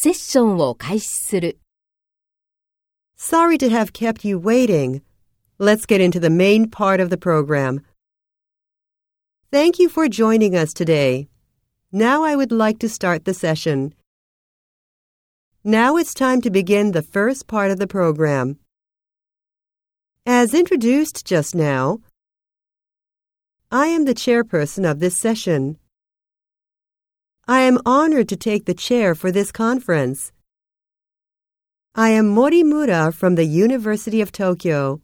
セッションを開始する。 Sorry to have kept you waiting. Let's get into the main part of the program. Thank you for joining us today. Now I would like to start the session. Now it's time to begin the first part of the program. As introduced just now, I am the chairperson of this session. I am honored to take the chair for this conference. I am Morimura from the University of Tokyo.